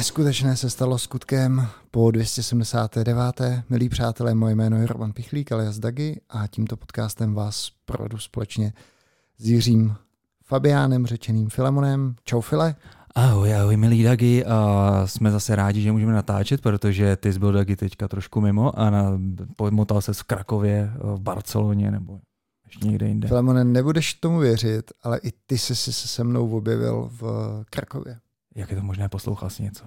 Neskutečné se stalo skutkem po 279. Milí přátelé, moje jméno je Roman Pichlík, alias Dagi a tímto podcastem vás provedu společně s Jiřím Fabiánem, řečeným Filemonem. Čau File. Ahoj, ahoj milí Dagi, a jsme zase rádi, že můžeme natáčet, protože ty jsi byl Dagi teďka trošku mimo a na, pomotal se v Krakově, v Barceloně nebo ještě někde jinde. Filemone, nebudeš tomu věřit, ale i ty jsi se se mnou objevil v Krakově. Jak je to možné, poslouchal jsi něco?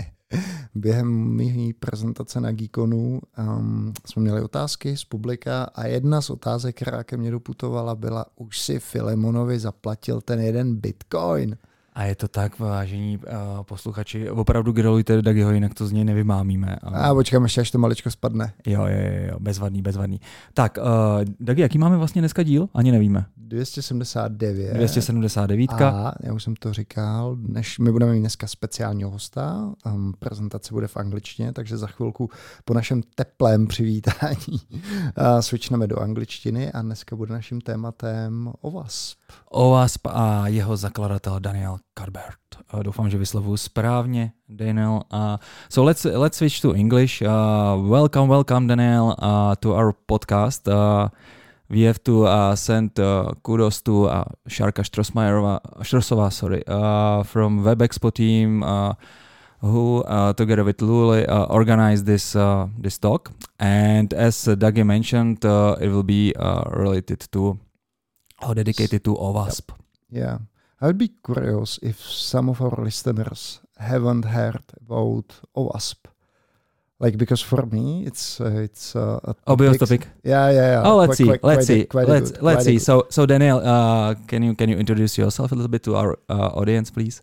Během mý prezentace na Geekonu um, jsme měli otázky z publika a jedna z otázek, která ke mně doputovala, byla, už si Filemonovi zaplatil ten jeden bitcoin. A je to tak, vážení uh, posluchači, opravdu gratulujte Dagiho, jinak to z něj nevymámíme. Ale... A počkám ještě, až to maličko spadne. Jo, jo, jo, bezvadný, bezvadný. Tak, uh, Dagi, jaký máme vlastně dneska díl? Ani nevíme. 279. 279. A já už jsem to říkal, než my budeme mít dneska speciálního hosta, um, prezentace bude v angličtině, takže za chvilku po našem teplém přivítání uh, switchneme do angličtiny a dneska bude naším tématem OWASP. OWASP a jeho zakladatel Daniel Carbert. Uh, doufám, že vyslovuji správně, Daniel. Uh, so let's let's switch to English. Uh, welcome, welcome, Daniel, uh, to our podcast. Uh, we have to uh, send uh, kudos to uh, Šárka Štrosová, sorry, uh, from WebExpo team, uh, who uh, together with Luli uh, organized this uh, this talk. And as Dougie mentioned, uh, it will be uh, related to or dedicated to OWASP. Yep. Yeah, I would be curious if some of our listeners haven't heard about OWASP like because for me it's uh, it's uh, a obvious topic. Yeah, yeah, yeah. Oh, let's quite, see. Quite, let's quite see. A, let's good, let's see. So so Daniel, uh, can you can you introduce yourself a little bit to our uh, audience, please?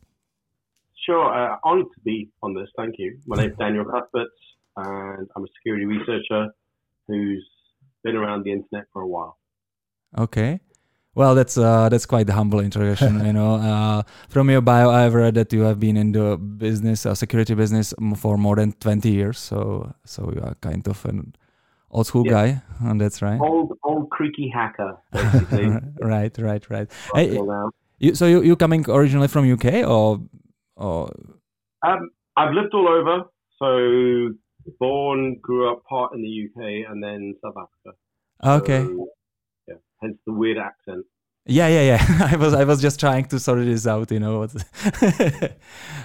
Sure. Uh, honored to be on this. Thank you. My name is Daniel Cuthberts, and I'm a security researcher who's been around the internet for a while. Okay. Well, that's uh, that's quite the humble introduction. you know, uh, from your bio, I've read that you have been in the business, uh, security business, for more than twenty years. So, so you are kind of an old school yeah. guy, and that's right. Old, old creaky hacker, basically. right, right, right. Hey, you, so you you coming originally from UK or or? Um, I've lived all over. So born, grew up part in the UK, and then South Africa. Okay. So, hence the weird accent. Yeah, yeah, yeah. I was I was just trying to sort this out, you know.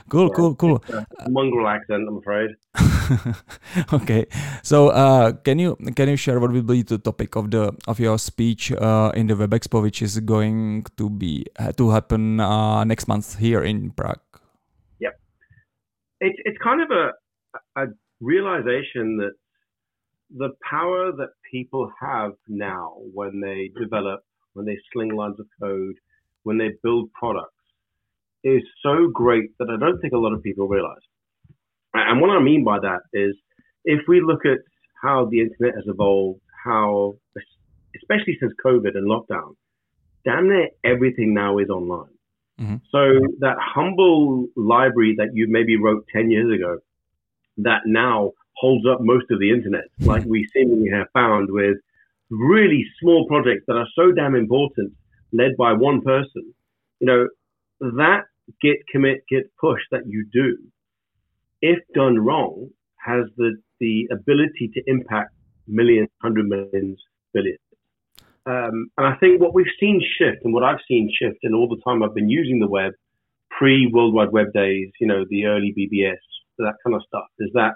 cool, yeah, cool, cool. mongrel accent, I'm afraid. okay, so uh, can you can you share what will be the topic of the of your speech uh, in the Web Expo, which is going to be uh, to happen uh, next month here in Prague? Yep, it's it's kind of a a realization that the power that people have now when they develop, when they sling lines of code, when they build products is so great that I don't think a lot of people realize. And what I mean by that is if we look at how the internet has evolved, how, especially since COVID and lockdown, damn near everything now is online. Mm-hmm. So that humble library that you maybe wrote 10 years ago that now holds up most of the internet, like we seemingly have found with really small projects that are so damn important, led by one person. You know, that git commit git push that you do, if done wrong, has the the ability to impact millions, hundred millions, billions. Um, and I think what we've seen shift, and what I've seen shift in all the time I've been using the web, pre World Wide Web days, you know, the early BBS, that kind of stuff, is that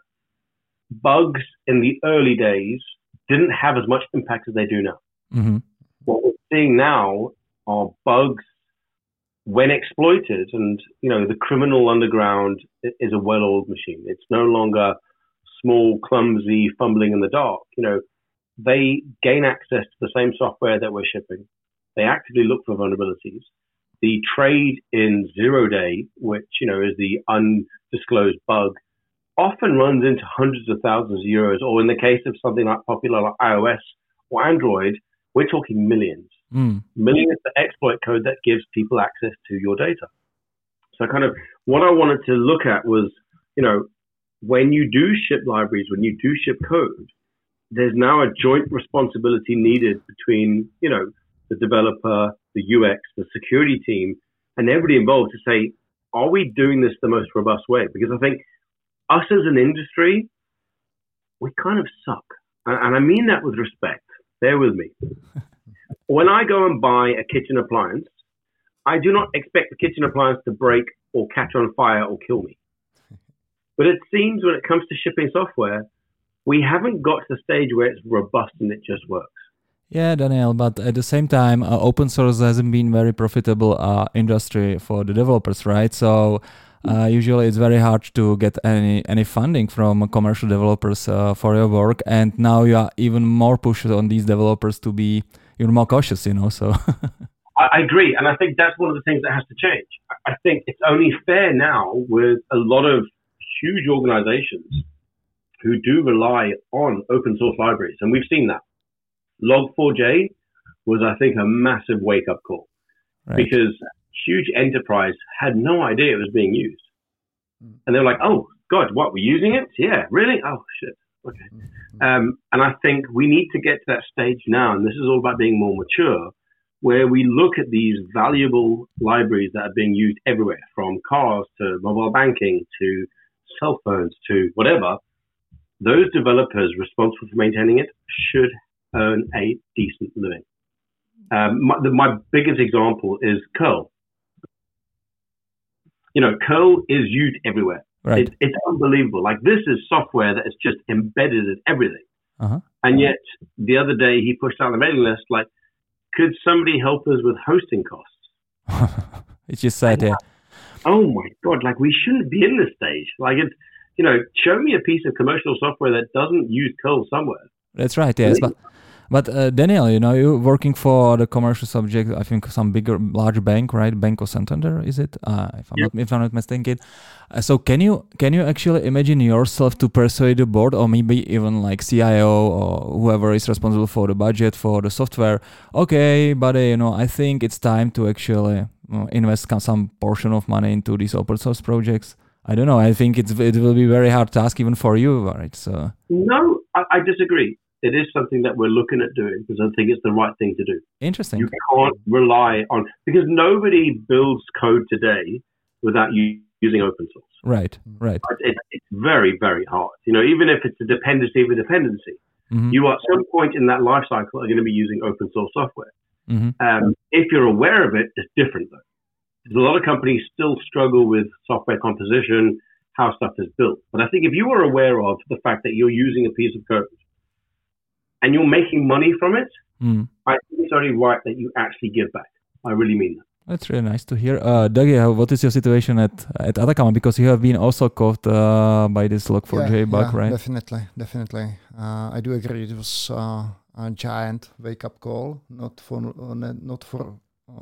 bugs in the early days didn't have as much impact as they do now. Mm-hmm. What we're seeing now are bugs when exploited, and you know the criminal underground is a well-oiled machine. It's no longer small, clumsy, fumbling in the dark. You know, they gain access to the same software that we're shipping. They actively look for vulnerabilities. The trade in zero day, which you know is the undisclosed bug often runs into hundreds of thousands of euros, or in the case of something like popular like iOS or Android, we're talking millions. Mm. Millions of exploit code that gives people access to your data. So, kind of what I wanted to look at was, you know, when you do ship libraries, when you do ship code, there's now a joint responsibility needed between, you know, the developer, the UX, the security team, and everybody involved to say, are we doing this the most robust way? Because I think us as an industry, we kind of suck. And I mean that with respect. Bear with me. when I go and buy a kitchen appliance, I do not expect the kitchen appliance to break or catch on fire or kill me. But it seems when it comes to shipping software, we haven't got to the stage where it's robust and it just works. Yeah, Daniel, but at the same time, uh, open source hasn't been very profitable uh, industry for the developers, right? So uh, usually it's very hard to get any any funding from commercial developers uh, for your work, and now you are even more pushed on these developers to be even more cautious, you know. So. I agree, and I think that's one of the things that has to change. I think it's only fair now with a lot of huge organizations who do rely on open source libraries, and we've seen that. Log4j was, I think, a massive wake up call right. because huge enterprise had no idea it was being used. Hmm. And they're like, oh, God, what, we're using it? Yeah, really? Oh, shit. Okay. Hmm. Um, and I think we need to get to that stage now, and this is all about being more mature, where we look at these valuable libraries that are being used everywhere, from cars to mobile banking to cell phones to whatever. Those developers responsible for maintaining it should earn a decent living. Um, my, the, my biggest example is curl. You know, curl is used everywhere. Right. It, it's unbelievable. Like this is software that is just embedded in everything. Uh-huh. And yet, the other day he pushed out the mailing list like, could somebody help us with hosting costs? it's just said, yeah. Oh my god! Like we shouldn't be in this stage. Like it's, you know, show me a piece of commercial software that doesn't use curl somewhere. That's right. Yes, but but uh, Daniel, you know, you're working for the commercial subject. I think some bigger, large bank, right? Banco Santander, is it? Uh, if I'm yep. not, if I'm not mistaken. Uh, so can you can you actually imagine yourself to persuade the board, or maybe even like CIO or whoever is responsible for the budget for the software? Okay, but you know, I think it's time to actually invest some portion of money into these open source projects. I don't know. I think it's it will be very hard task even for you, right? So no, I, I disagree it is something that we're looking at doing because I think it's the right thing to do. Interesting. You can't rely on because nobody builds code today without using open source. Right. Right. It, it's very very hard. You know, even if it's a dependency of a dependency, mm-hmm. you at some point in that life cycle are going to be using open source software. Mm-hmm. Um, if you're aware of it, it's different though. Because a lot of companies still struggle with software composition, how stuff is built. But I think if you are aware of the fact that you're using a piece of code and you're making money from it, mm. I think it's only right that you actually give back. I really mean that. That's really nice to hear. Uh, Dagi, what is your situation at at Ataccama? Because you have been also caught uh, by this Log4j yeah, bug, yeah, right? Definitely, definitely. Uh, I do agree. It was uh, a giant wake up call, not for not for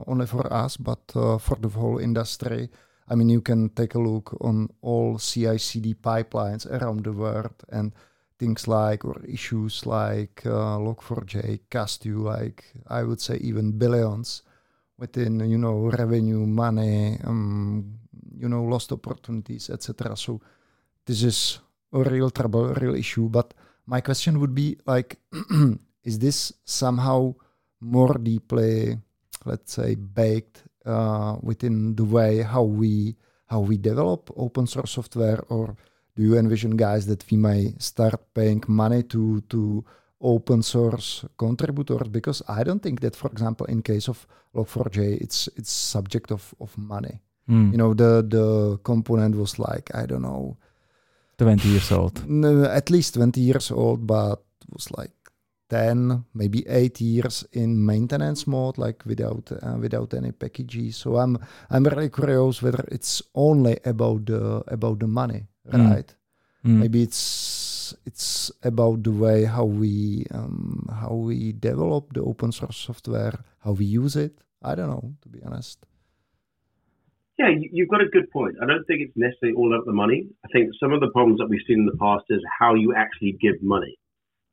only for us, but uh, for the whole industry. I mean, you can take a look on all CI/CD pipelines around the world, and things like or issues like uh, Log4j cost you like I would say even billions within you know revenue, money, um, you know lost opportunities, etc. So this is a real trouble, a real issue. But my question would be like, is this somehow more deeply, let's say, baked uh, within the way how we how we develop open source software or do you envision guys that we may start paying money to to open source contributors because I don't think that, for example, in case of Log4j, it's it's subject of of money. Mm. You know, the the component was like I don't know, twenty years old. At least twenty years old, but was like ten, maybe eight years in maintenance mode, like without uh, without any packages. So I'm I'm really curious whether it's only about the about the money mm. right? Mm. Maybe it's it's about the way how we um, how we develop the open source software, how we use it. I don't know, to be honest. Yeah, you've got a good point. I don't think it's necessarily all about the money. I think some of the problems that we've seen in the past is how you actually give money.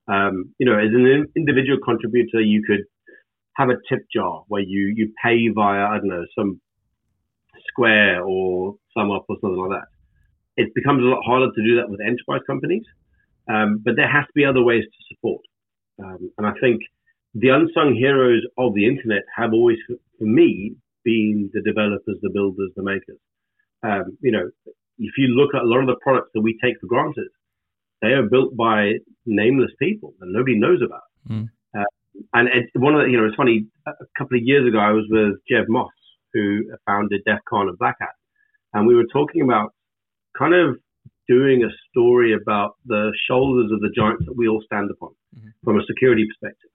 Um, you know, as an individual contributor, you could have a tip jar where you you pay via I don't know some Square or SumUp or something like that it becomes a lot harder to do that with enterprise companies. Um, but there has to be other ways to support. Um, and I think the unsung heroes of the internet have always, for me, been the developers, the builders, the makers. Um, you know, if you look at a lot of the products that we take for granted, they are built by nameless people that nobody knows about. Mm. Uh, and it, one of the, you know, it's funny. A couple of years ago, I was with Jeff Moss, who founded DEF CON and Black Hat, and we were talking about kind of doing a story about the shoulders of the giants that we all stand upon mm-hmm. from a security perspective.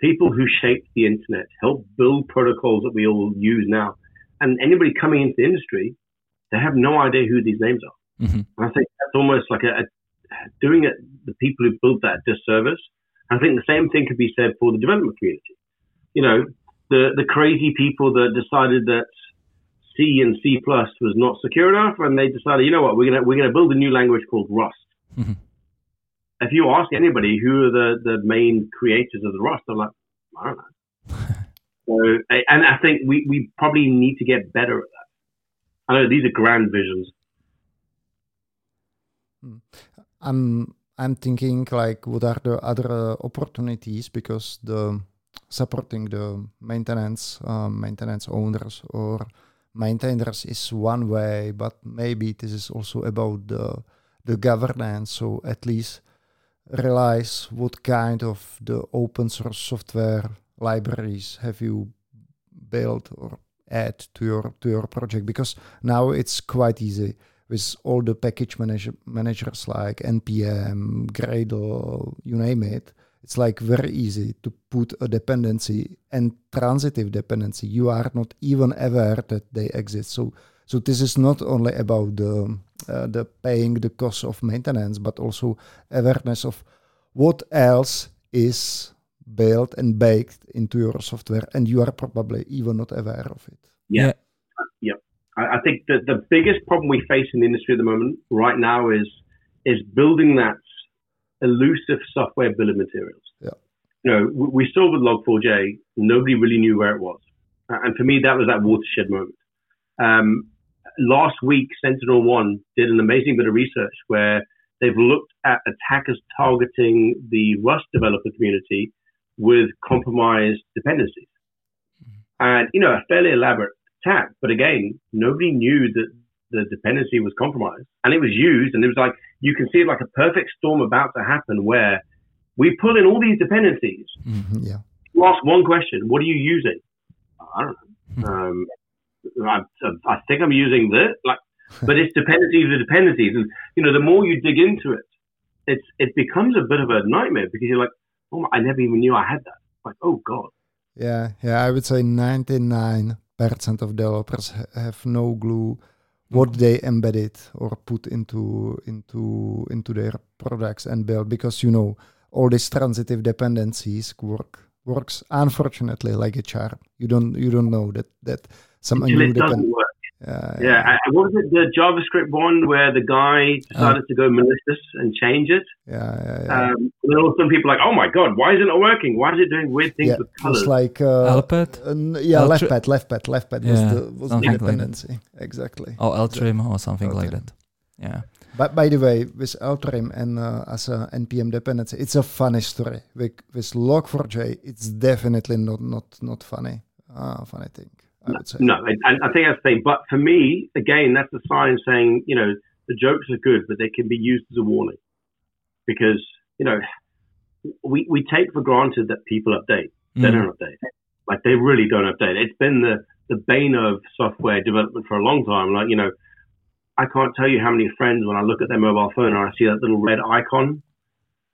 People who shaped the internet, helped build protocols that we all use now. And anybody coming into the industry, they have no idea who these names are. Mm-hmm. And I think that's almost like a, a doing it the people who built that disservice. I think the same thing could be said for the development community. You know, the the crazy people that decided that C and C plus was not secure enough, and they decided, you know what, we're gonna we're gonna build a new language called Rust. Mm-hmm. If you ask anybody who are the the main creators of the Rust, they're like, I don't know. so, and I think we we probably need to get better at that. I know these are grand visions. I'm I'm thinking like what are the other opportunities because the supporting the maintenance um, maintenance owners or maintainers is one way, but maybe this is also about the the governance. So at least realize what kind of the open source software libraries have you built or add to your to your project because now it's quite easy with all the package manager, managers like npm gradle you name it it's like very easy to put a dependency and transitive dependency. You are not even aware that they exist. So so this is not only about the uh, the paying the cost of maintenance, but also awareness of what else is built and baked into your software, and you are probably even not aware of it. Yeah, yeah. I, I think that the biggest problem we face in the industry at the moment, right now, is is building that elusive software bill of materials. Yeah. You know, we saw with Log4j, nobody really knew where it was. And for me, that was that watershed moment. Um, last week, Sentinel One did an amazing bit of research where they've looked at attackers targeting the Rust developer community with compromised dependencies. Mm-hmm. And, you know, a fairly elaborate attack. But again, nobody knew that the dependency was compromised. And it was used and it was like you can see like a perfect storm about to happen where we pull in all these dependencies. Mm-hmm, yeah. You ask one question what are you using? I don't know. Hmm. um, I, I, think i'm using this like but it's dependencies of dependencies. And you know the more you dig into it it's it becomes a bit of a nightmare because you're like oh i never even knew i had that. Like oh god. Yeah yeah i would say 99% of developers have no clue what they embedded or put into into into their products and build because you know all these transitive dependencies work works unfortunately like a charm. You don't you don't know that that some Until new dependency. Uh, yeah, yeah. what was it the JavaScript one where the guy decided uh, to go malicious and change it? Yeah, yeah, yeah. Um, and then some people like, oh my god, why isn't it working? Why is it doing weird things yeah, with colors? It's like uh, Lpad? Uh, yeah, left pad, left pad, left pad yeah, was the was the dependency like exactly. Oh, Ltrim or something Ltrim. like that. Yeah. But by the way, with Ltrim and uh, as a npm dependency, it's a funny story. With with Log4j, it's definitely not not not funny. Uh, funny thing. I would say. No, and I, I think that's the thing. But for me, again, that's a sign saying, you know, the jokes are good, but they can be used as a warning. Because, you know, we, we take for granted that people update. They mm. don't update. Like, they really don't update. It's been the, the bane of software development for a long time. Like, you know, I can't tell you how many friends, when I look at their mobile phone and I see that little red icon,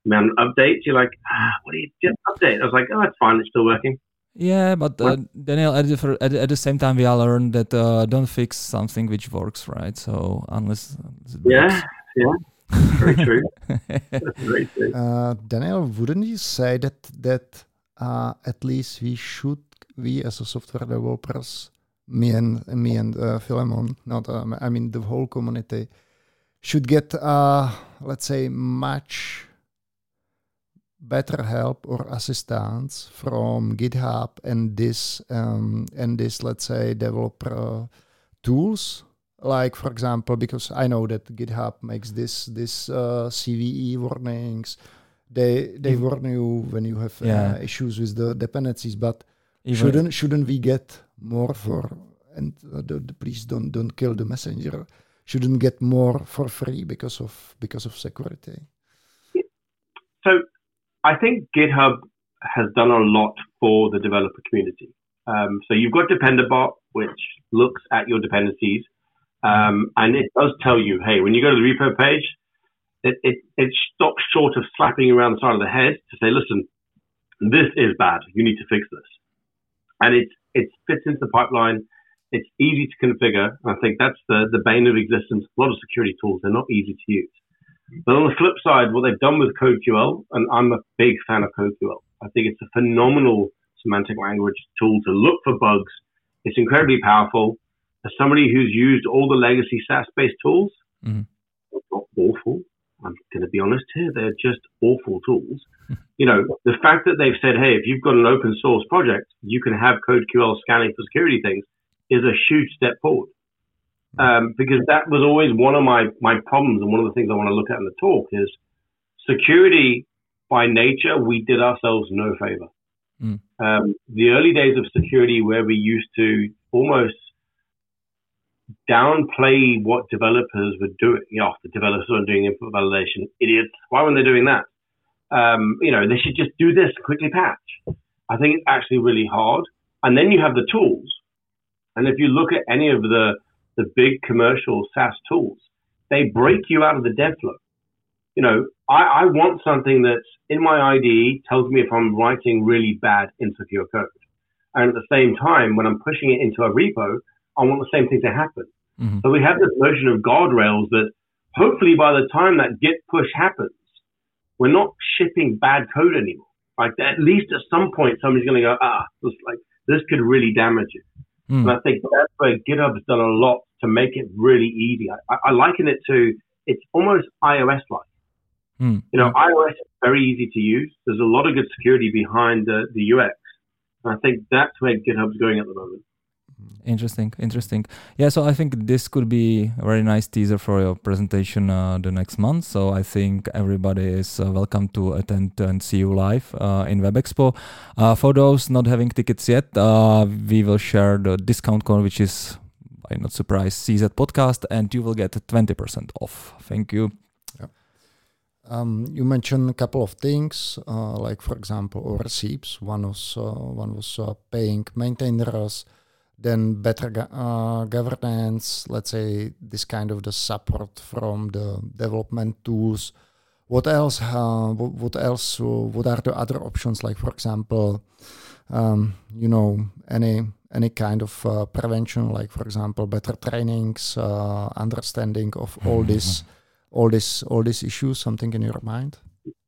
man, updates, you're like, ah, what do you just update? I was like, oh, it's fine. It's still working. Yeah, but uh, Daniel, at the, at, at the same time, we all learned that uh, don't fix something which works, right? So unless yeah, yeah, very true. very true. Uh, Daniel, wouldn't you say that that uh, at least we should, we as a software developers, me and me and uh, Philemon, not um, I mean the whole community, should get uh, let's say much better help or assistance from GitHub and this um, and this let's say developer tools like for example because I know that GitHub makes this this uh, CVE warnings they they mm. warn you when you have uh, yeah. uh, issues with the dependencies but Even shouldn't shouldn't we get more for and uh, the, the police don't don't kill the messenger shouldn't get more for free because of because of security. So I think GitHub has done a lot for the developer community. Um, so you've got Dependabot, which looks at your dependencies, um, and it does tell you, hey, when you go to the repo page, it, it, it stops short of slapping you around the side of the head to say, listen, this is bad. You need to fix this. And it, it fits into the pipeline. It's easy to configure. I think that's the, the bane of existence. A lot of security tools, they're not easy to use. But on the flip side, what they've done with CodeQL, and I'm a big fan of CodeQL, I think it's a phenomenal semantic language tool to look for bugs. It's incredibly powerful. As somebody who's used all the legacy SAST-based tools, mm-hmm. not awful. I'm going to be honest here; they're just awful tools. you know, the fact that they've said, "Hey, if you've got an open source project, you can have CodeQL scanning for security things," is a huge step forward. Um, because that was always one of my, my problems and one of the things I want to look at in the talk is security by nature, we did ourselves no favor. Mm. Um, the early days of security where we used to almost downplay what developers were doing. You know, the developers are doing input validation. Idiots. Why weren't they doing that? Um, you know, they should just do this, quickly patch. I think it's actually really hard. And then you have the tools. And if you look at any of the, the big commercial SAST tools, they break you out of the dev flow. You know, I, I want something that's in my IDE tells me if I'm writing really bad insecure code. And at the same time, when I'm pushing it into a repo, I want the same thing to happen. Mm-hmm. So we have this notion of guardrails that hopefully by the time that git push happens, we're not shipping bad code anymore. Like at least at some point, somebody's going to go, ah, this, like this could really damage it. Mm. And I think that's where GitHub's done a lot to make it really easy. I, I liken it to it's almost iOS like. Mm. You know, iOS is very easy to use. There's a lot of good security behind the, the UX. And I think that's where GitHub's going at the moment. Interesting, interesting. Yeah, so I think this could be a very nice teaser for your presentation uh, the next month. So I think everybody is uh, welcome to attend and see you live uh, in Web Expo. Uh, for those not having tickets yet, uh, we will share the discount code, which is, I'm not surprised, CZ Podcast, and you will get 20% off. Thank you. Um, you mentioned a couple of things, uh, like for example, receipts. One was one was paying maintainers then better uh, governance, let's say this kind of the support from the development tools. What else? Uh, what else? What are the other options? Like for example, um, you know, any any kind of uh, prevention, like for example, better trainings, uh, understanding of all mm-hmm. this, all this, all these issues. Something in your mind?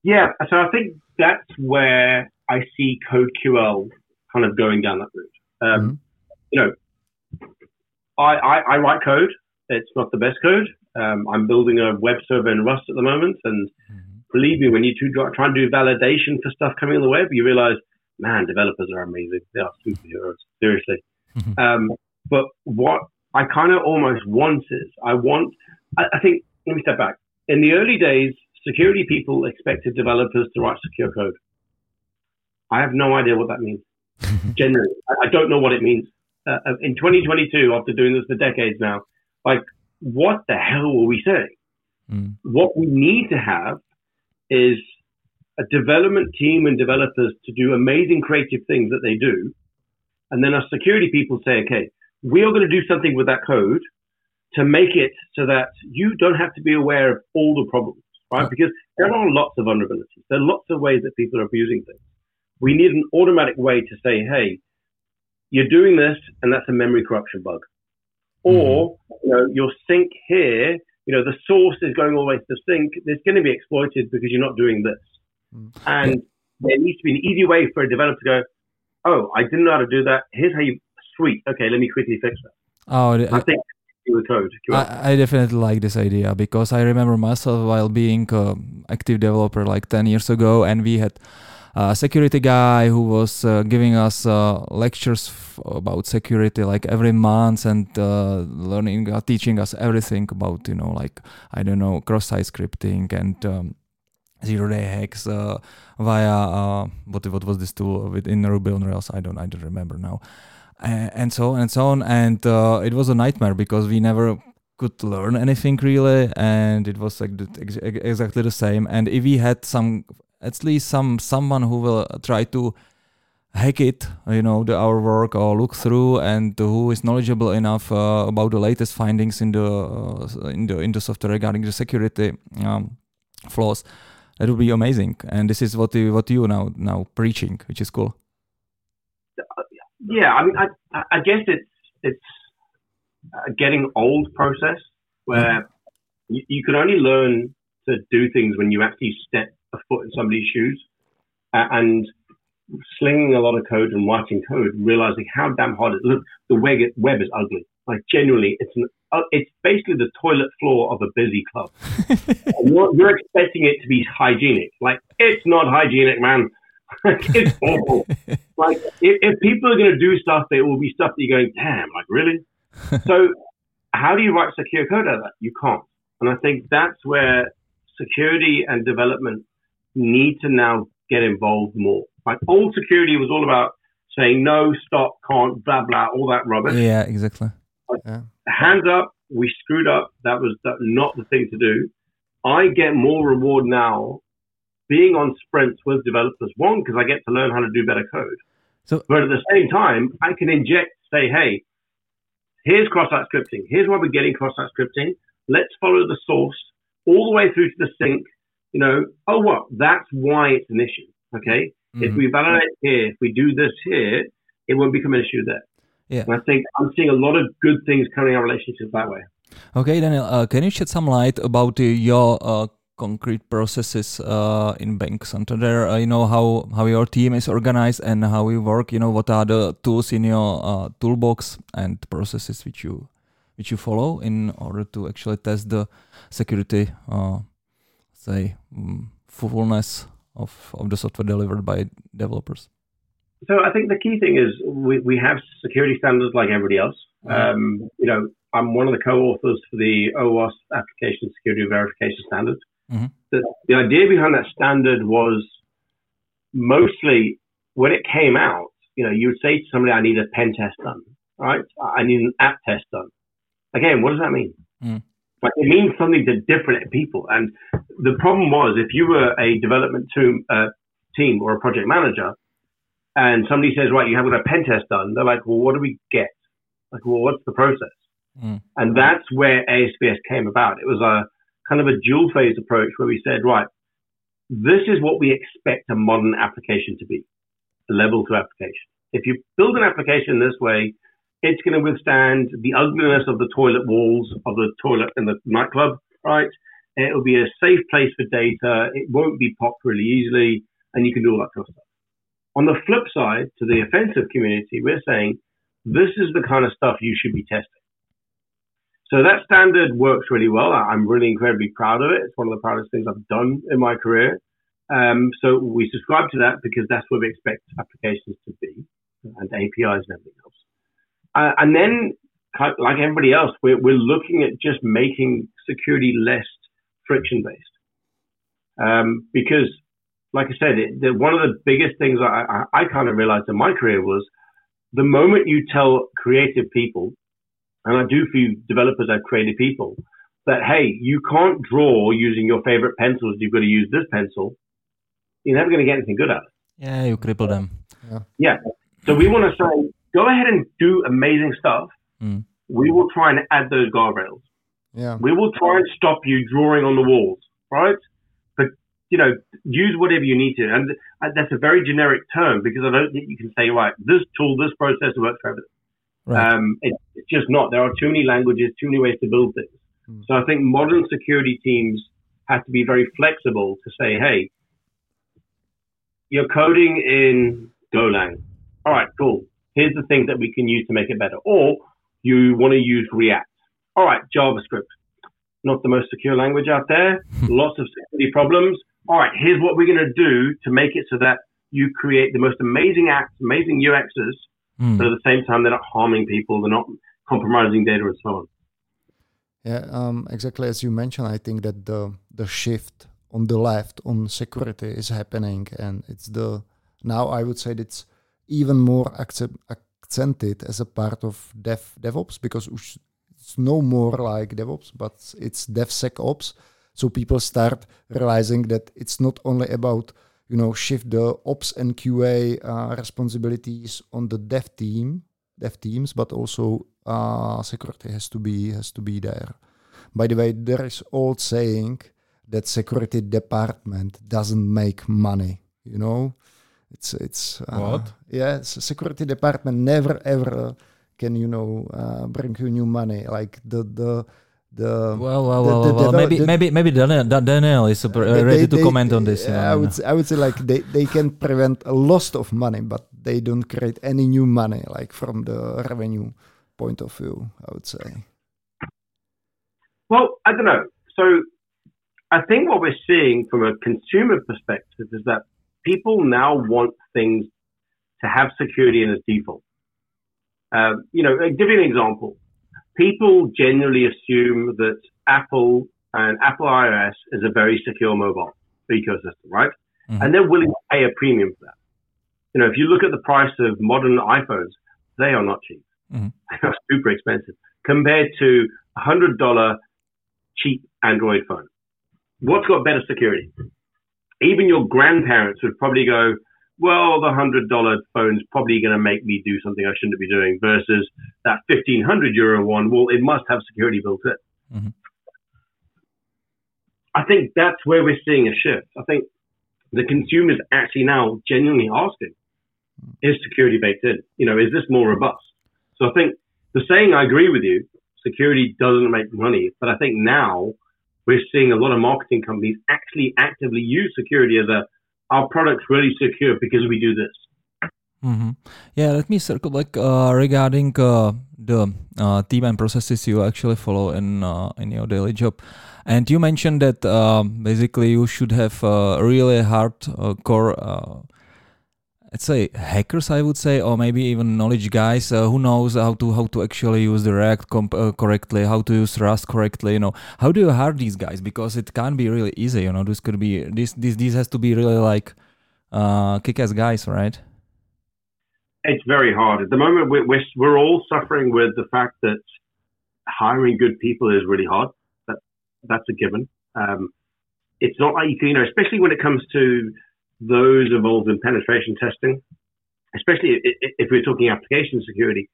Yeah. So I think that's where I see CodeQL kind of going down that route. Um, mm-hmm you know, I, I, I write code. It's not the best code. Um, I'm building a web server in Rust at the moment, and mm-hmm. believe me, when you try and do validation for stuff coming on the web, you realize, man, developers are amazing. They are superheroes, seriously. Mm-hmm. Um, but what I kind of almost want is, I want, I, I think, let me step back. In the early days, security people expected developers to write secure code. I have no idea what that means. Generally, I, I don't know what it means uh, in 2022, after doing this for decades now, like, what the hell were we saying? Mm. What we need to have is a development team and developers to do amazing creative things that they do. And then our security people say, okay, we are going to do something with that code to make it so that you don't have to be aware of all the problems, right? Because there are lots of vulnerabilities. There are lots of ways that people are abusing things. We need an automatic way to say, hey, you're doing this and that's a memory corruption bug. Or, mm-hmm. you know, your sink here, you know, the source is going all the way to the sink. It's going to be exploited because you're not doing this. Mm-hmm. And there needs to be an easy way for a developer to go, oh, I didn't know how to do that. Here's how you, sweet. Okay, let me quickly fix that. Oh, I think with code. I, I, definitely like this idea because I remember myself while being an active developer like 10 years ago and we had a security guy who was uh, giving us uh, lectures f- about security like every month and uh, learning, uh, teaching us everything about, you know, like, I don't know, cross-site scripting and um, zero-day hacks uh, via, uh, what, what was this tool within Ruby on Rails? I don't, I don't remember now. and, and so on and so on. And uh, it was a nightmare because we never could learn anything really, and it was like exactly the same. And if we had some, at least some someone who will try to hack it, you know, the, our work or look through, and who is knowledgeable enough uh, about the latest findings in the uh, in the in the software regarding the security um, flaws, that would be amazing. And this is what you, what you now now preaching, which is cool. Yeah, I mean, I I guess it's it's a getting old process where you, you can only learn to do things when you actually step a foot in somebody's shoes, uh, and slinging a lot of code and writing code, realizing how damn hard it looks. The web, web is ugly. Like genuinely, it's an, uh, it's basically the toilet floor of a busy club. you're, you're, expecting it to be hygienic. Like it's not hygienic, man. it's awful. like if, if people are going to do stuff, it will be stuff that you're going, damn, like really. so how do you write secure code out of that? You can't. And I think that's where security and development need to now get involved more. Like old security was all about saying no, stop, can't, blah blah, all that rubbish. Yeah, exactly. Yeah. Hands up, we screwed up. That was not the thing to do. I get more reward now being on sprints with developers. One, because I get to learn how to do better code. So, but at the same time, I can inject, say, hey, here's cross-site scripting. Here's why we're getting cross-site scripting. Let's follow the source all the way through to the sink. You know, oh, what? That's why it's an issue. Okay. Mm-hmm. If we validate here, if we do this here, it won't become an issue there. Yeah. And I think I'm seeing a lot of good things coming out of relationships that way. Okay, Daniel, uh, can you shed some light about uh, your uh, concrete processes uh, in Bank Santander? Uh, you know how how your team is organized and how you work. You know what are the tools in your uh, toolbox and processes which you which you follow in order to actually test the security, say, um, fullness of, of the software delivered by developers? So I think the key thing is we, we have security standards like everybody else. Mm-hmm. Um, you know, I'm one of the co-authors for the OWASP Application Security Verification Standard. Mm-hmm. The, the idea behind that standard was mostly when it came out, you know, you would say to somebody, I need a pen test done, right? I need an app test done. Again, what does that mean? Mm. Like it means something to different people. And the problem was if you were a development team, uh, team or a project manager, and somebody says, right, you haven't got a pen test done, they're like, well, what do we get? Like, well, what's the process? Mm. And that's where ASVS came about. It was a kind of a dual phase approach where we said, right, this is what we expect a modern application to be, a level two application. If you build an application this way, it's going to withstand the ugliness of the toilet walls of the toilet in the nightclub, right? It will be a safe place for data. It won't be popped really easily, and you can do all that kind of stuff. On the flip side, to the offensive community, we're saying this is the kind of stuff you should be testing. So that standard works really well. I'm really incredibly proud of it. It's one of the proudest things I've done in my career. Um, so we subscribe to that because that's where we expect applications to be and APIs and everything else. Uh, and then, like everybody else, we're, we're looking at just making security less friction based. Um, because, like I said, it, the, one of the biggest things I, I, I kind of realized in my career was the moment you tell creative people, and I do for you developers are creative people, that hey, you can't draw using your favorite pencils, you've got to use this pencil, you're never going to get anything good out it. Yeah, you cripple them. Yeah. yeah. So we want to say, go ahead and do amazing stuff. Mm. We will try and add those guardrails. Yeah. We will try and stop you drawing on the walls, right? You know, use whatever you need to, and that's a very generic term because I don't think you can say right, this tool, this process works for everything. Right. Um, it, it's just not. There are too many languages, too many ways to build things. Mm. So I think modern security teams have to be very flexible to say, hey, you're coding in Golang. All right, cool here's the thing that we can use to make it better. Or you want to use React. All right, JavaScript, not the most secure language out there, lots of security problems. All right, here's what we're going to do to make it so that you create the most amazing apps, amazing UXs, mm. but at the same time, they're not harming people, they're not compromising data and so on. Yeah, um, exactly as you mentioned, I think that the the shift on the left on security is happening, and it's the now I would say it's even more accept, accented as a part of Dev DevOps because it's no more like DevOps, but it's DevSecOps. So people start realizing that it's not only about you know shift the ops and QA uh, responsibilities on the dev team, dev teams, but also uh, security has to be has to be there. By the way, there is old saying that security department doesn't make money. You know, it's it's uh, what? Yeah, security department never ever can you know uh, bring you new money. Like the the the well well the, well, the well maybe maybe maybe Daniel, Daniel is uh, ready they, to they, comment on this. Yeah, I would say, I would say like they, they can prevent a loss of money, but they don't create any new money like from the revenue point of view. I would say. Well, I don't know. So I think what we're seeing from a consumer perspective is that people now want things to have security in its default. Um, you know, I'll give you an example. People generally assume that Apple and Apple iOS is a very secure mobile ecosystem, right? Mm-hmm. And they're willing to pay a premium for that. You know, if you look at the price of modern iPhones, they are not cheap. Mm-hmm. They are super expensive compared to a hundred dollar cheap Android phone. What's got better security? Even your grandparents would probably go, well, the hundred dollar phone's probably going to make me do something I shouldn't be doing versus that fifteen hundred euro one. Well, it must have security built in. Mm-hmm. I think that's where we're seeing a shift. I think the consumers actually now genuinely asking, is security baked in? You know, is this more robust? So I think the saying, I agree with you, security doesn't make money. But I think now we're seeing a lot of marketing companies actually actively use security as a our product's really secure because we do this. Mm-hmm. Yeah, let me circle back uh, regarding uh, the uh, team and processes you actually follow in uh, in your daily job. And you mentioned that um, basically you should have a really hard uh, core uh, let's say hackers i would say or maybe even knowledge guys uh, who knows how to how to actually use the react comp- uh, correctly how to use rust correctly you know. How do you hire these guys? Because it can't be really easy you know. This could be this this this has to be really like uh kick-ass guys right? It's very hard. At the moment we're, we're, we're all suffering with the fact that hiring good people is really hard. That that's a given. Um it's not like you can you know especially when it comes to those involved in penetration testing, especially if we're talking application security,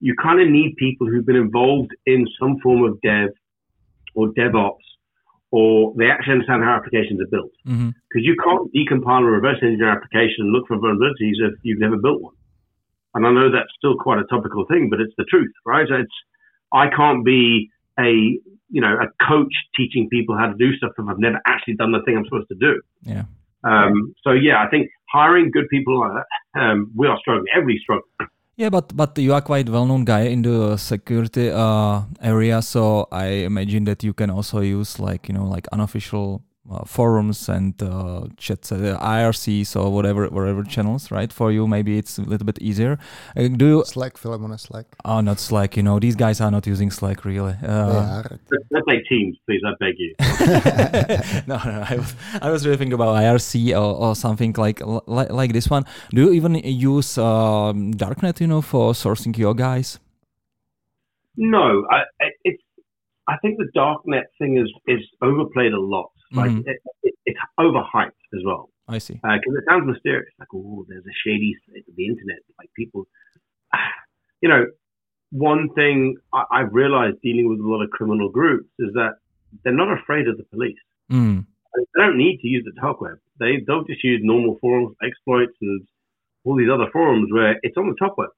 you kind of need people who've been involved in some form of dev or DevOps, or they actually understand how applications are built. Because mm-hmm. you can't decompile a reverse engineer application and look for vulnerabilities if you've never built one. And I know that's still quite a topical thing, but it's the truth, right? It's I can't be a you know a coach teaching people how to do stuff if I've never actually done the thing I'm supposed to do. Yeah. Um, so yeah, I think hiring good people, um, we are struggling. Every struggle. Yeah, but but you are quite well-known guy in the security uh, area, so I imagine that you can also use like you know like unofficial uh, forums and uh, chats, uh, IRCs or whatever, whatever channels, right? For you, maybe it's a little bit easier. Uh, do you Slack, Philemon, Slack? Oh, not Slack. You know, these guys are not using Slack really. Uh, Let's make Teams, please. I beg you. no, no. I was, I was really thinking about IRC or, or something like, like like this one. Do you even use um, Darknet? You know, for sourcing your guys? No, I, it's. I think the darknet thing is is overplayed a lot. Like mm-hmm. it, it, it's overhyped as well. I see. Because uh, it sounds mysterious, like oh, there's a shady side of the internet. Like people, you know, one thing I, I've realized dealing with a lot of criminal groups is that they're not afraid of the police. Mm. They don't need to use the dark web. They don't just use normal forums, exploits, and all these other forums where it's on the top web.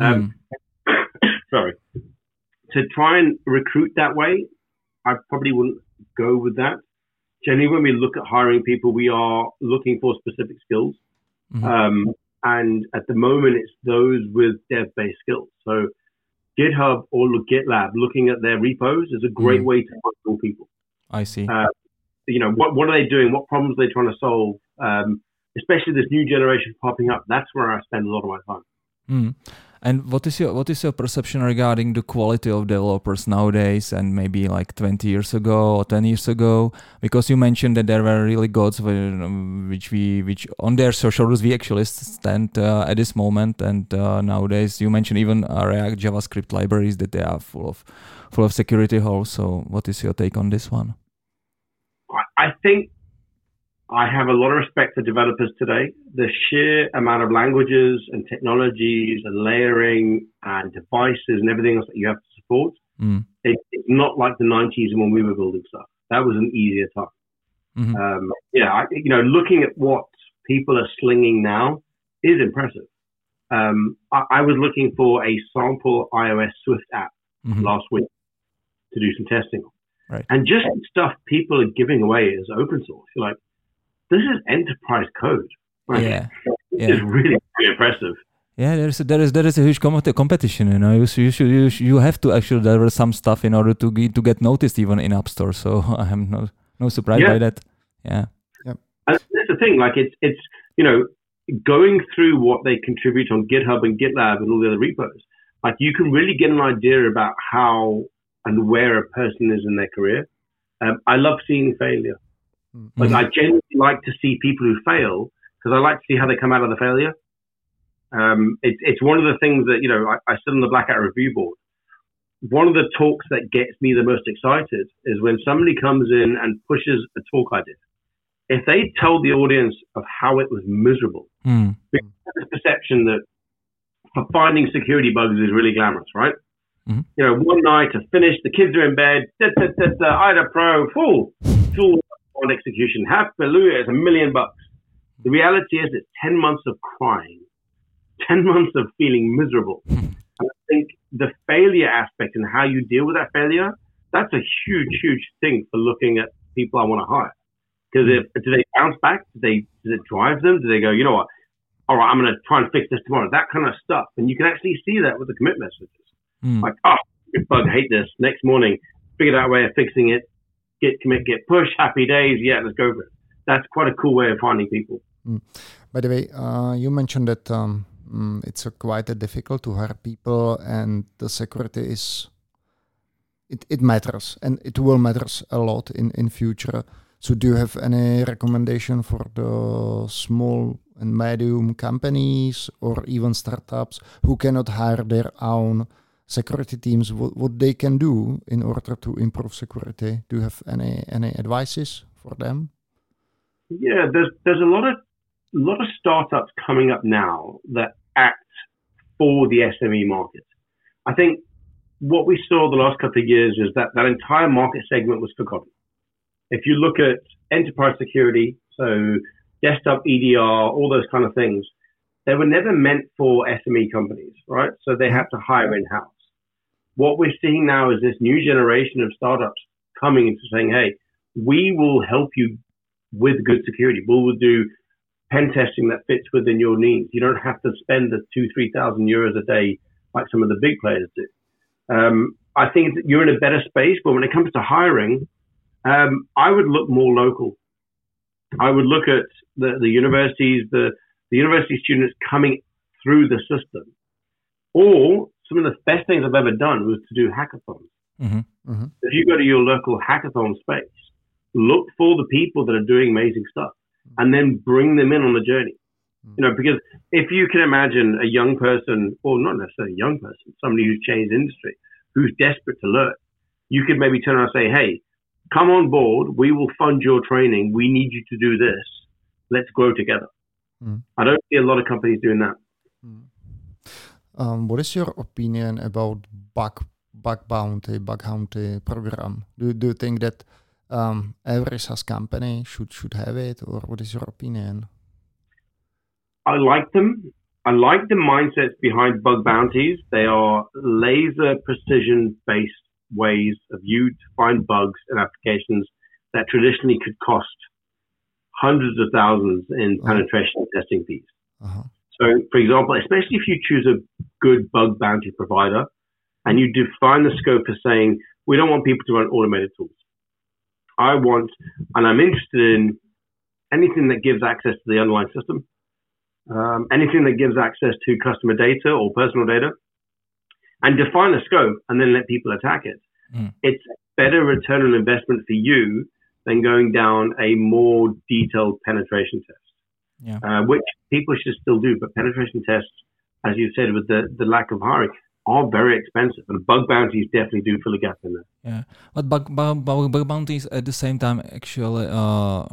Um, mm. sorry. To try and recruit that way, I probably wouldn't go with that generally when we look at hiring people, we are looking for specific skills. Mm-hmm. Um, and at the moment, it's those with dev-based skills. So GitHub or GitLab, looking at their repos is a great mm-hmm. way to find people. I see. Uh, you know, what, what are they doing? What problems are they trying to solve? Um, especially this new generation popping up. That's where I spend a lot of my time. Mm. And what is your what is your perception regarding the quality of developers nowadays, and maybe like 20 years ago or 10 years ago? Because you mentioned that there were really gods which we which on their socials we actually stand uh, at this moment, and uh, nowadays you mentioned even uh, React JavaScript libraries that they are full of full of security holes. So, what is your take on this one? I think I have a lot of respect for developers today. The sheer amount of languages and technologies and layering and devices and everything else that you have to support, mm. it, it's not like the 90s when we were building stuff. That was an easier time. Mm-hmm. Um, yeah, I, you know, looking at what people are slinging now is impressive. Um, I, I, was looking for a sample iOS Swift app mm-hmm. last week to do some testing on. Right. And just the stuff people are giving away as open source. You're like, this is enterprise code. Right? Yeah, yeah. It's really, really impressive. Yeah, there's a, there is there is a huge competition. You know, you you should you, you have to actually deliver some stuff in order to get to get noticed even in App Store. So I'm no no surprise yeah. by that. Yeah. Yeah. And that's the thing. Like it's it's you know going through what they contribute on GitHub and GitLab and all the other repos. Like you can really get an idea about how and where a person is in their career. Um, I love seeing failure. Mm-hmm. Like I genuinely like to see people who fail because I like to see how they come out of the failure. Um, it's it's one of the things that you know I, I sit on the Black Hat review board. One of the talks that gets me the most excited is when somebody comes in and pushes a talk I did. If they tell the audience of how it was miserable, mm. because this perception that finding security bugs is really glamorous, right? Mm-hmm. You know, one night to finish, the kids are in bed, da, da, da, da, I had a pro, full, full on execution. Hallelujah, it's a million bucks. The reality is it's 10 months of crying, 10 months of feeling miserable. and I think the failure aspect and how you deal with that failure, that's a huge, huge thing for looking at people I want to hire. Because if do they bounce back? Do they does it drive them? Do they go, you know what? All right, I'm going to try and fix this tomorrow. That kind of stuff, and you can actually see that with the commit messages. Mm. Like, oh, bug, hate this. Next morning, figured out a way of fixing it. Git commit, git push. Happy days. Yeah, let's go for it. That's quite a cool way of finding people. Mm. By the way, uh, you mentioned that um, mm, it's a quite a difficult to hire people, and the security is it, it matters, and it will matters a lot in in future. So, do you have any recommendation for the small and medium companies or even startups who cannot hire their own security teams what, what they can do in order to improve security do you have any any advices for them yeah there's there's a lot of a lot of startups coming up now that act for the SME market. I think what we saw the last couple of years is that that entire market segment was forgotten. If you look at enterprise security, so desktop EDR, all those kind of things, they were never meant for SME companies, right? So they have to hire in house. What we're seeing now is this new generation of startups coming and saying, hey, we will help you with good security. We will do pen testing that fits within your needs. You don't have to spend the two, three thousand euros a day like some of the big players do. Um, I think you're in a better space, but when it comes to hiring, um, I would look more local. I would look at the, the universities, the, the university students coming through the system. Or some of the best things I've ever done was to do hackathons. Mm-hmm. Mm-hmm. If you go to your local hackathon space, look for the people that are doing amazing stuff and then bring them in on the journey. Mm-hmm. You know, because if you can imagine a young person, or not necessarily a young person, somebody who's changed industry, who's desperate to learn, you could maybe turn around and say, hey, come on board. We will fund your training. We need you to do this. Let's grow together. Mm. I don't see a lot of companies doing that. Mm. Um, what is your opinion about bug bug bounty, bug bounty program? Do, do you think that um, every SaaS company should should have it, or what is your opinion? I like them. I like the mindsets behind bug bounties. They are laser precision based ways of you to find bugs and applications that traditionally could cost hundreds of thousands in uh-huh. penetration testing fees. Uh-huh. So, for example, especially if you choose a good bug bounty provider and you define the scope as saying, we don't want people to run automated tools. I want, and I'm interested in anything that gives access to the underlying system. um, anything that gives access to customer data or personal data, and define a scope and then let people attack it. Mm. It's better return on investment for you than going down a more detailed penetration test, yeah. uh, which people should still do. But penetration tests, as you said, with the, the lack of hiring, are very expensive, and bug bounties definitely do fill a gap in there. Yeah, but bug, bug, bug bounties at the same time actually uh,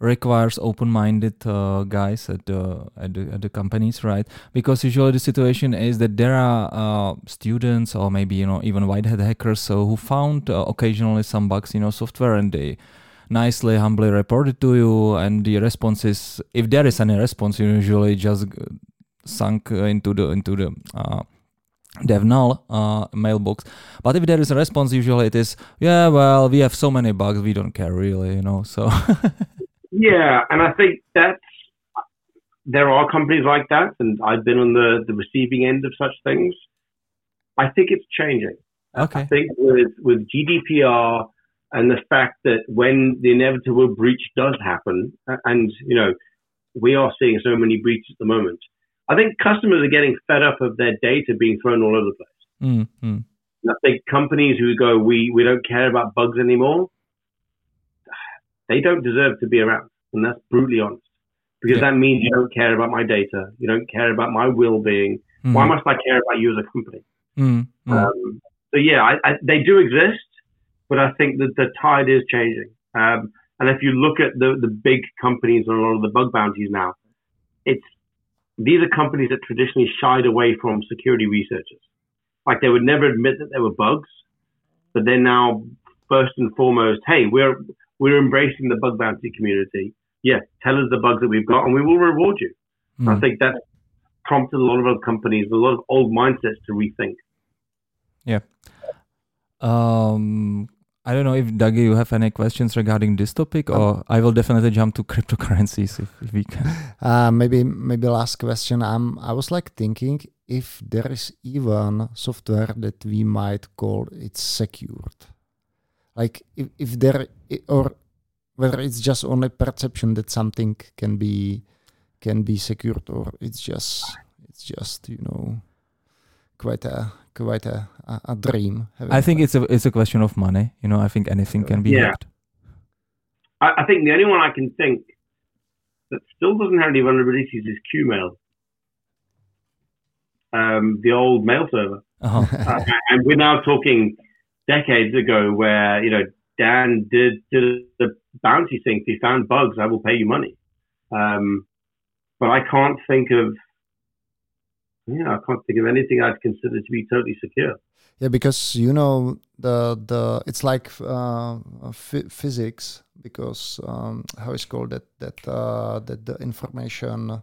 requires open-minded uh, guys at the, at the at the companies, right? Because usually the situation is that there are uh, students or maybe you know even white hat hackers so who found uh, occasionally some bugs in your software and they nicely humbly reported to you and the response is if there is any response you usually just sunk into the into the uh, dev null uh, mailbox. But if there is a response, usually it is, yeah, well, we have so many bugs, we don't care really, you know. So yeah, and I think that's there are companies like that, and I've been on the the receiving end of such things. I think it's changing. Okay. I think with with GDPR and the fact that when the inevitable breach does happen, and you know, we are seeing so many breaches at the moment I think customers are getting fed up of their data being thrown all over the place. Mm-hmm. I think companies who go, we, we don't care about bugs anymore, they don't deserve to be around. And that's brutally honest. Because yeah. that means you don't care about my data. You don't care about my well being. Mm-hmm. Why must I care about you as a company? Mm-hmm. Um, so, yeah, I, I, they do exist, but I think that the tide is changing. Um, and if you look at the, the big companies and a lot of the bug bounties now, it's these are companies that traditionally shied away from security researchers. Like they would never admit that there were bugs, but they're now first and foremost, hey, we're we're embracing the bug bounty community. Yeah, tell us the bugs that we've got, and we will reward you. Mm. I think that prompted a lot of other companies, a lot of old mindsets to rethink. Yeah. Um, I don't know if Dagi, you have any questions regarding this topic, um, or I will definitely jump to cryptocurrencies if, if we can. Uh, maybe maybe last question. Um, I was like thinking if there is even software that we might call it secured, like if, if there or whether it's just only perception that something can be can be secured, or it's just it's just you know quite a quite a, a dream. I think it's a it's a question of money. You know, I think anything can be yeah. hacked. I, I think the only one I can think that still doesn't have any vulnerabilities is Qmail, um, the old mail server. Uh-huh. uh, and we're now talking decades ago, where you know Dan did did the bounty thing. If you found bugs, I will pay you money. Um, but I can't think of yeah, I can't think of anything I'd consider to be totally secure. Yeah, because you know the the it's like uh, physics because um, how is called that that uh, that the information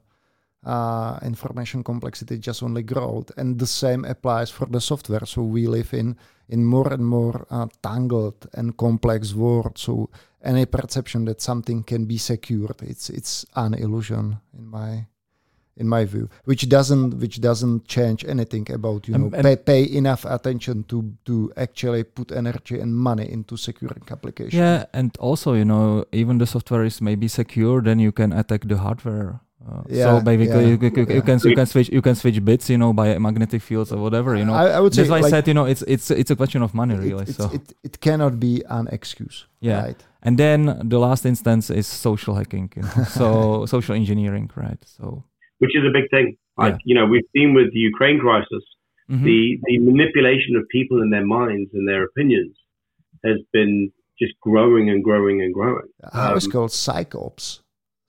uh, information complexity just only grows, and the same applies for the software. So we live in in more and more uh, tangled and complex world. So any perception that something can be secured, it's it's an illusion in my in my view, which doesn't which doesn't change anything about you know pay, pay enough attention to to actually put energy and money into securing applications. Yeah, and also you know even the software is maybe secure, then you can attack the hardware. Uh, yeah, so basically, yeah, you, you, you, can you can switch you can switch bits, you know, by magnetic fields or whatever, you know. I, I would That's say why like, I said, you know, it's it's it's a question of money, really. It, so it, it cannot be an excuse. Yeah, right? and then the last instance is social hacking, you know? so social engineering, right? So which is a big thing. Like, yeah. you know, we've seen with the Ukraine crisis, mm-hmm. the, the manipulation of people in their minds and their opinions has been just growing and growing and growing. How um, is called psychops?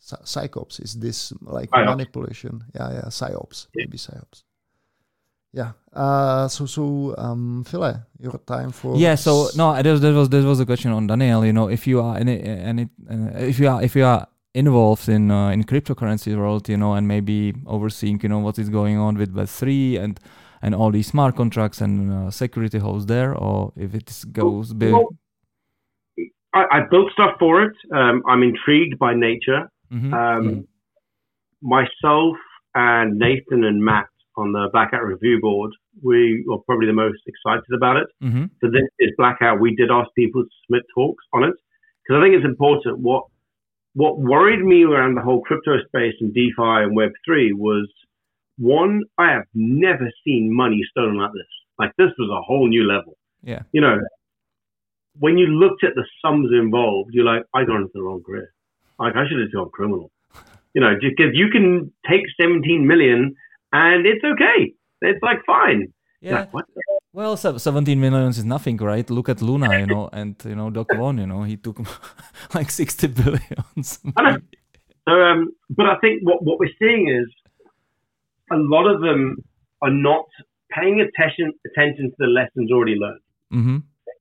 Psychops is this like psyops. manipulation? Yeah, yeah, psyops, yeah. maybe psyops. Yeah. Uh, so, so, um, Phile, your time for yeah. So no, that was that was that was a question on Daniel. You know, if you are any any uh, if you are if you are involved in uh, in cryptocurrency world, you know, and maybe overseeing, you know, what is going on with Web3 and and all these smart contracts and uh, security holes there, or if it goes big. Well, I, I, built stuff for it. Um, I'm intrigued by nature. Mm-hmm. Um, mm-hmm. Myself and Nathan and Matt on the Black Hat Review Board, we are probably the most excited about it. Mm-hmm. So this is Black Hat. We did ask people to submit talks on it because I think it's important what what worried me around the whole crypto space and DeFi and Web3 was one, I have never seen money stolen like this. Like this was a whole new level. Yeah. You know, when you looked at the sums involved, you're like, I got into the wrong career. Like I should have gone criminal. You know, because you can take 17 million and it's okay. It's like fine. Yeah. Like, well, 17 millions is nothing, right? Look at Luna, you know, and you know Do Kwon, you know, he took like 60 billions. so, um, but I think what what we're seeing is a lot of them are not paying attention attention to the lessons already learned. Mm-hmm.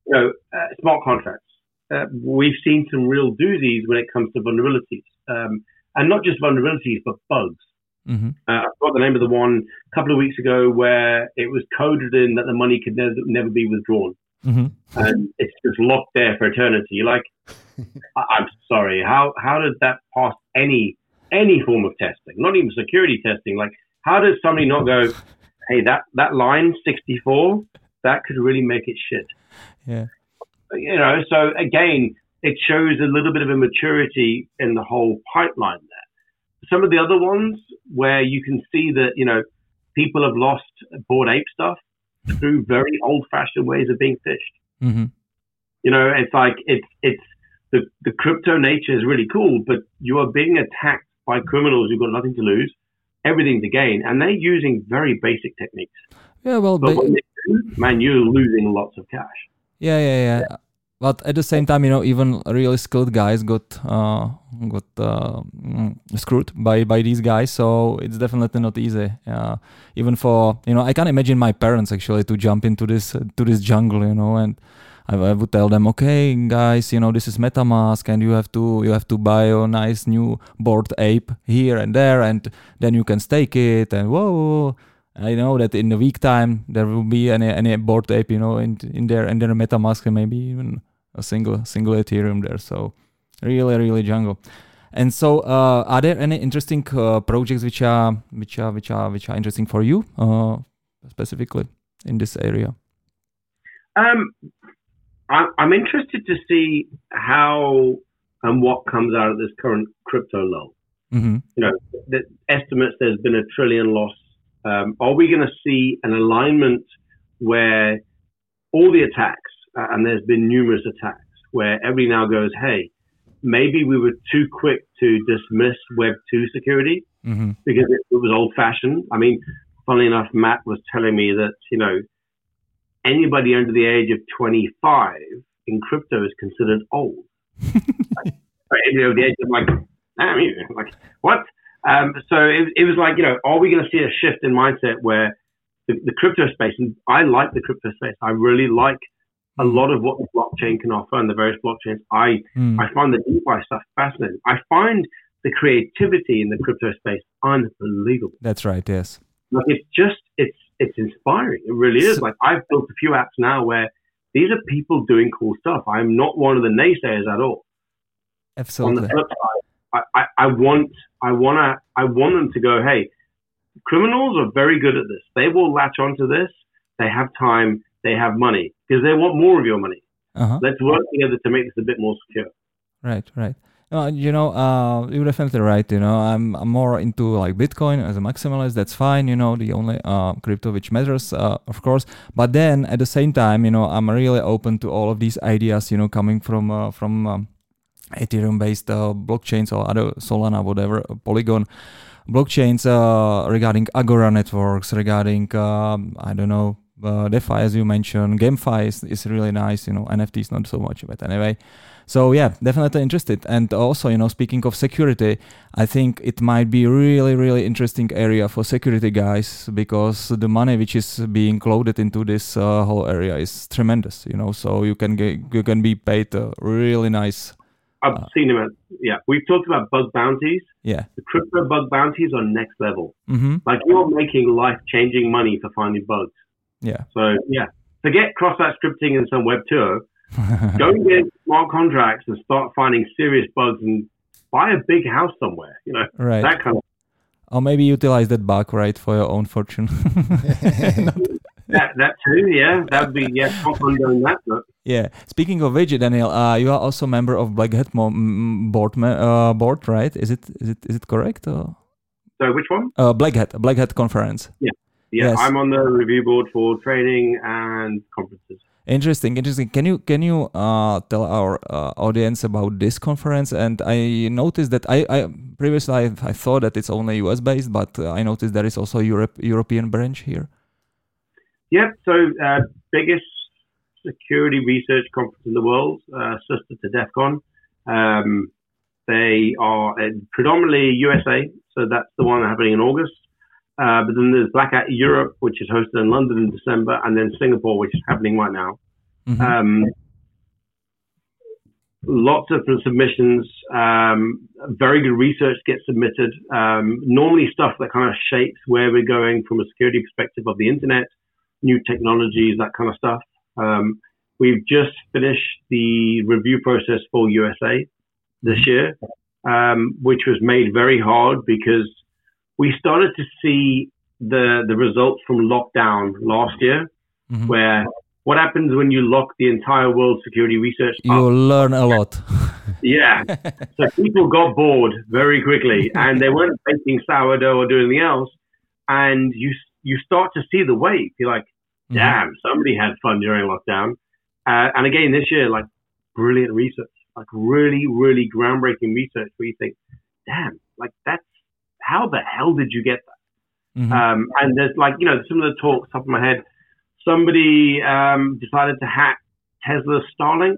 You know, uh, smart contracts. Uh, we've seen some real doozies when it comes to vulnerabilities, um, and not just vulnerabilities, but bugs. Mm-hmm. Uh, I forgot the name of the one a couple of weeks ago where it was coded in that the money could never, never be withdrawn. Mm-hmm. And it's just locked there for eternity. Like, I- am sorry, how how did that pass any any form of testing? Not even security testing. Like, how does somebody not go, hey, that that line sixty four, that could really make it shit. Yeah. You know, so again, it shows a little bit of immaturity in the whole pipeline there some of the other ones where you can see that you know people have lost Bored Ape stuff through very old-fashioned ways of being phished. Mm-hmm. You know, it's like it's it's the the crypto nature is really cool, but you are being attacked by criminals who've got nothing to lose, everything to gain, and they're using very basic techniques. Yeah, well, but do, man, you're losing lots of cash. Yeah, yeah, yeah but at the same time, you know, even really skilled guys got uh, got uh, mm, screwed by by these guys. So it's definitely not easy. Uh, even for you know, I can't imagine my parents actually to jump into this to this jungle, you know, and I, I, would tell them, okay, guys, you know, this is MetaMask, and you have to you have to buy a nice new Bored Ape here and there, and then you can stake it, and whoa. I know that in a week time there will be any any Bored Ape, you know, in in there and then a MetaMask and maybe even a single single Ethereum there. So really, really jungle. And so, uh, are there any interesting uh, projects which are which are which are which are interesting for you uh, specifically in this area? Um, I, I'm interested to see how and what comes out of this current crypto lull. Mm-hmm. You know, the estimates there's been a trillion loss. Um, are we going to see an alignment where all the attacks and there's been numerous attacks where every now goes, hey, maybe we were too quick to dismiss Web 2 security mm-hmm. because it, it was old fashioned. I mean, funnily enough, Matt was telling me that, you know, anybody under the age of 25 in crypto is considered old. you know, the age of like, I mean, like, what? Um, so it, it was like, you know, are we going to see a shift in mindset where the, the crypto space, and I like the crypto space, I really like a lot of what the blockchain can offer and the various blockchains. I mm. I find the DeFi stuff fascinating. I find the creativity in the crypto space unbelievable. That's right. Yes. Like it's just it's it's inspiring. It really is. So, like I've built a few apps now where these are people doing cool stuff. I'm not one of the naysayers at all. Absolutely. On the flip side, I, I, I want I wanna I want them to go, hey, criminals are very good at this. They will latch onto this. They have time they have money because they want more of your money. Uh-huh. Let's work together to make this a bit more secure. Right, right. Uh, you know, uh, you're definitely right. You know, I'm, I'm more into like Bitcoin as a maximalist. That's fine. You know, the only uh, crypto which matters, uh, of course. But then at the same time, you know, I'm really open to all of these ideas. You know, coming from uh, from um, Ethereum-based uh, blockchains or other Solana, whatever, Polygon blockchains regarding Agora networks, regarding um, I don't know uh, DeFi, as you mentioned, GameFi is, is really nice. You know, NFTs not so much, but anyway. So yeah, definitely interested. And also, you know, speaking of security, I think it might be really, really interesting area for security guys because the money which is being loaded into this uh, whole area is tremendous. You know, so you can get you can be paid a really nice. I've uh, seen them. Yeah, we've talked about bug bounties. Yeah, the crypto bug bounties are next level. Mm-hmm. Like you're making life changing money for finding bugs. Yeah. So yeah, forget cross-site scripting and some Web 2. Go and get smart contracts and start finding serious bugs and buy a big house somewhere. You know, right. that kind of. Or maybe utilize that bug right for your own fortune. that that too, yeah, that would be yeah, can't condone that. But. Yeah. Speaking of which, Daniel, uh, you are also a member of Black Hat Mo- m- board, uh, board, right? Is it is it is it correct? Or? So which one? Uh, Black Hat, Black Hat conference. Yeah, yeah. Yes. I'm on the review board for training and conferences. Interesting, interesting. Can you can you uh, tell our uh, audience about this conference? And I noticed that I, I previously I, I thought that it's only US based, but uh, I noticed there is also Europe European branch here. Yep. So uh, biggest security research conference in the world, uh, sister to DEF CON. Um, they are uh, predominantly USA, so that's the one happening in August. Uh, but then there's Black Hat Europe, which is hosted in London in December, and then Singapore, which is happening right now. Mhm. Um, lots of submissions. Um, very good research gets submitted. Um, normally, stuff that kind of shapes where we're going from a security perspective of the internet, new technologies, that kind of stuff. Um, we've just finished the review process for USA this year, um, which was made very hard because we started to see the the results from lockdown last year, Mhm. where what happens when you lock the entire world security research You up? learn a lot. Yeah. so people got bored very quickly and they weren't baking sourdough or doing anything else. And you you start to see the wave. You're like, Mhm. damn, somebody had fun during lockdown. Uh, and again, this year, like brilliant research, like really, really groundbreaking research where you think, damn, like that's, how the hell did you get that? Mhm. Um, and there's like, you know, some of the talks top of my head, somebody um, decided to hack Tesla's Starlink,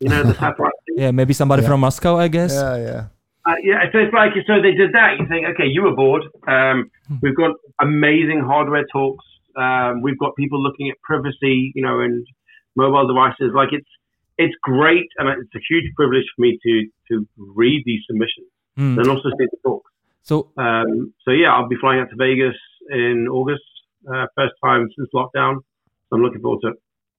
you know, the satellite yeah, maybe somebody Yeah. from Moscow, I guess. Yeah, yeah. Uh, yeah, so it's like so they did that. You think, okay, you were bored. Um, we've got amazing hardware talks. Um, we've got people looking at privacy, you know, and mobile devices. Like it's it's great, and it's a huge privilege for me to to read these submissions Mm. and also see the talks. So Um, so yeah, I'll be flying out to Vegas in August, uh, first time since lockdown. So I'm looking forward to it.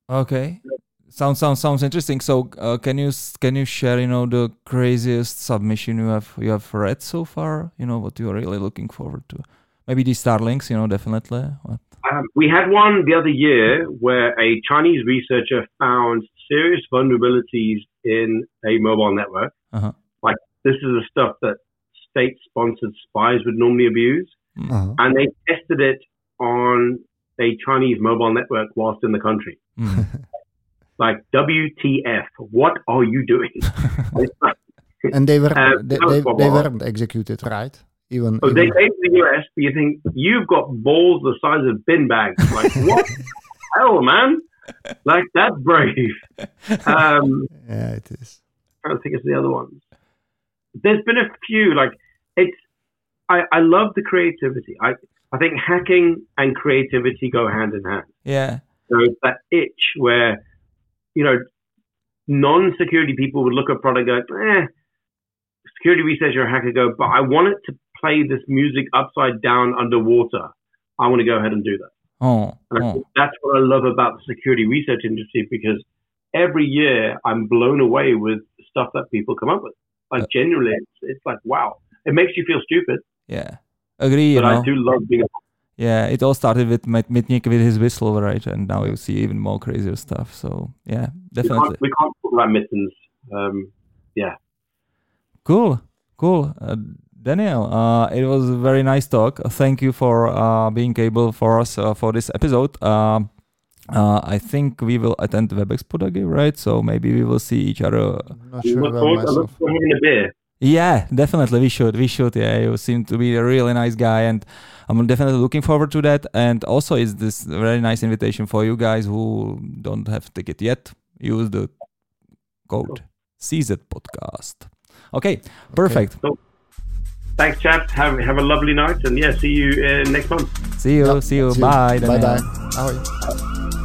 Okay. Sounds sounds sounds interesting. So uh, can you s- can you share you know the craziest submission you have you have read so far? You know what you are really looking forward to. Maybe these Starlinks, you know, definitely. What? Um, we had one the other year where a Chinese researcher found serious vulnerabilities in a mobile network. Uh-huh. Like this is the stuff that state-sponsored spies would normally abuse, Uh-huh. and they tested it on a Chinese mobile network whilst in the country. Mm. Like WTF? What are you doing? And they were Uh, they, they, they weren't executed, right? Even, oh, they came to the US, but you think you've got balls the size of bin bags? Like what? Hell, man! Like that's brave. Um, yeah, it is. trying to think it's the other ones. There's been a few like it's. I I love the creativity. I I think hacking and creativity go hand in hand. Yeah. So it's that itch where, you know, non-security people would look at product and go, eh, security researcher or hacker go, but I want it to play this music upside down underwater. I want to go ahead and do that. Oh. And I oh. think that's what I love about the security research industry because every year I'm blown away with stuff that people come up with. Like genuinely, it's, it's like wow. It makes you feel stupid, Yeah. Agree. You but know. I do love being. Yeah. It all started with Mit- Mitnick with his whistle, right? And now you see even more crazier stuff. So yeah, We definitely. can't, we can't talk about mittens. Um, Cool, cool. Uh, Daniel, uh, it was a very nice talk. Uh, Thank you for uh, being able for us uh, for this episode. Um, uh, I think we will attend WebExpo again, right? So maybe we will see each other. I'm not sure about forward, I look myself. Forward to having a beer. Yeah, definitely we should. We should. Yeah, you seem to be a really nice guy, and I'm definitely looking forward to that. And also, is this very nice invitation for you guys who don't have ticket yet? Use the code CZ Podcast. Okay, perfect. Thanks, chaps. Have have a lovely night, and yeah, see you uh, next month. See you. Yep, see you. see Bye. Bye Daniel. bye. Ahoj.